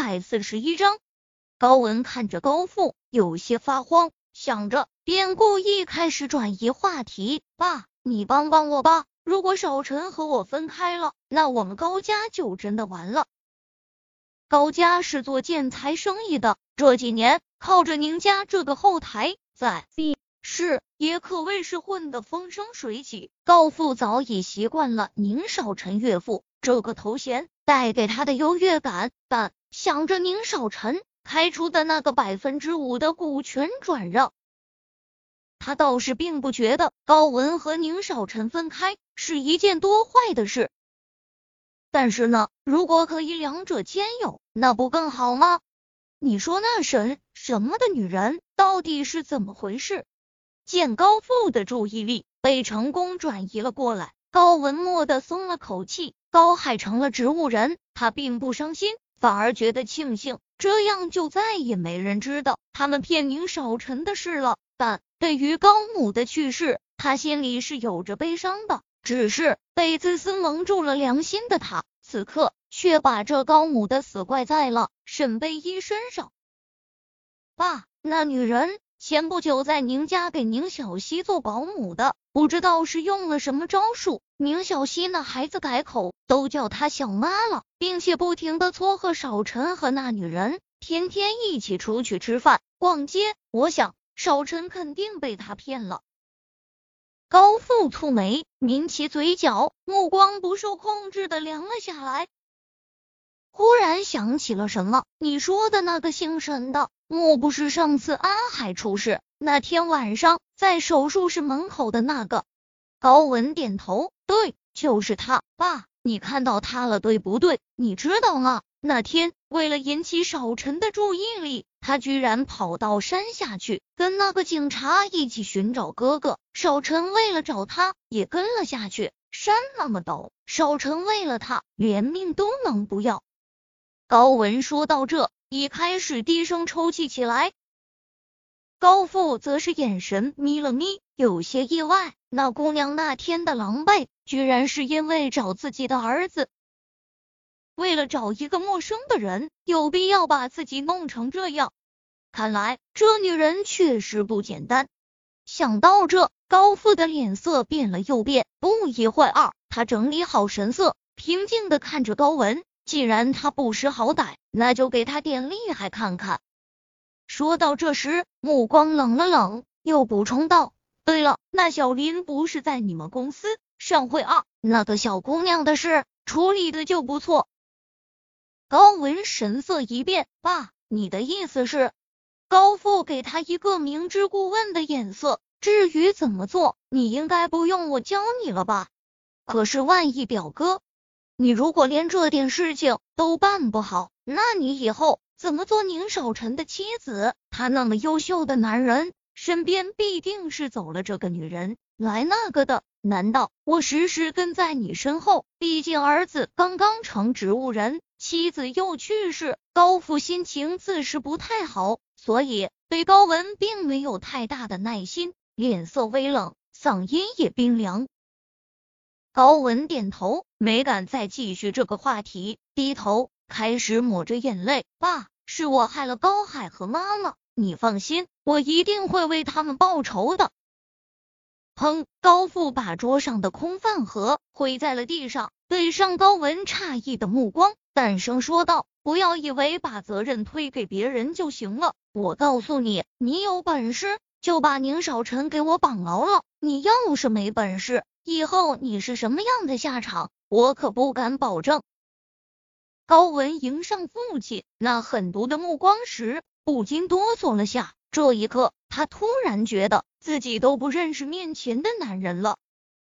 百四十一章，高文看着高富，有些发慌，想着便故意开始转移话题。爸，你帮帮我吧，如果少晨和我分开了，那我们高家就真的完了。高家是做建材生意的，这几年靠着宁家这个后台，在 B 市也可谓是混得风生水起。高富早已习惯了宁少臣岳父这个头衔带给他的优越感，但想着宁少臣开出的那个百分之五的股权转让，他倒是并不觉得高文和宁少臣分开是一件多坏的事。但是呢，如果可以两者兼有，那不更好吗？你说那神什么的女人到底是怎么回事？见高富的注意力被成功转移了过来，高文蓦的松了口气。高海成了植物人，他并不伤心，反而觉得庆幸，这样就再也没人知道他们骗宁少臣的事了。但对于高母的去世，他心里是有着悲伤的。只是被自私蒙住了良心的他，此刻却把这高母的死怪在了沈贝依身上。爸，那女人前不久在宁家给宁小溪做保姆的，不知道是用了什么招数，宁小溪那孩子改口都叫她小妈了，并且不停的撮合少晨和那女人天天一起出去吃饭、逛街。我想少晨肯定被他骗了。高富蹙眉，抿起嘴角，目光不受控制的凉了下来。忽然想起了什么，你说的那个姓沈的，莫不是上次安海出事那天晚上在手术室门口的那个？高文点头，对，就是他。爸，你看到他了，对不对？你知道吗？那天为了引起少晨的注意力。他居然跑到山下去，跟那个警察一起寻找哥哥。少晨为了找他，也跟了下去。山那么陡，少晨为了他，连命都能不要。高文说到这，已开始低声抽泣起来。高富则是眼神眯了眯，有些意外。那姑娘那天的狼狈，居然是因为找自己的儿子。为了找一个陌生的人，有必要把自己弄成这样？看来这女人确实不简单。想到这，高富的脸色变了又变。不一会儿，他整理好神色，平静的看着高文。既然他不识好歹，那就给他点厉害看看。说到这时，目光冷了冷，又补充道：“对了，那小林不是在你们公司上会啊？那个小姑娘的事处理的就不错。”高文神色一变，爸，你的意思是？高富给他一个明知故问的眼色。至于怎么做，你应该不用我教你了吧？可是万一表哥，你如果连这点事情都办不好，那你以后怎么做宁少臣的妻子？他那么优秀的男人，身边必定是走了这个女人来那个的。难道我时时跟在你身后？毕竟儿子刚刚成植物人。妻子又去世，高父心情自是不太好，所以对高文并没有太大的耐心，脸色微冷，嗓音也冰凉。高文点头，没敢再继续这个话题，低头开始抹着眼泪。爸，是我害了高海和妈妈，你放心，我一定会为他们报仇的。砰！高富把桌上的空饭盒挥在了地上，对上高文诧异的目光。淡声说道：“不要以为把责任推给别人就行了。我告诉你，你有本事就把宁少臣给我绑牢了。你要是没本事，以后你是什么样的下场，我可不敢保证。”高文迎上父亲那狠毒的目光时，不禁哆嗦了下。这一刻，他突然觉得自己都不认识面前的男人了。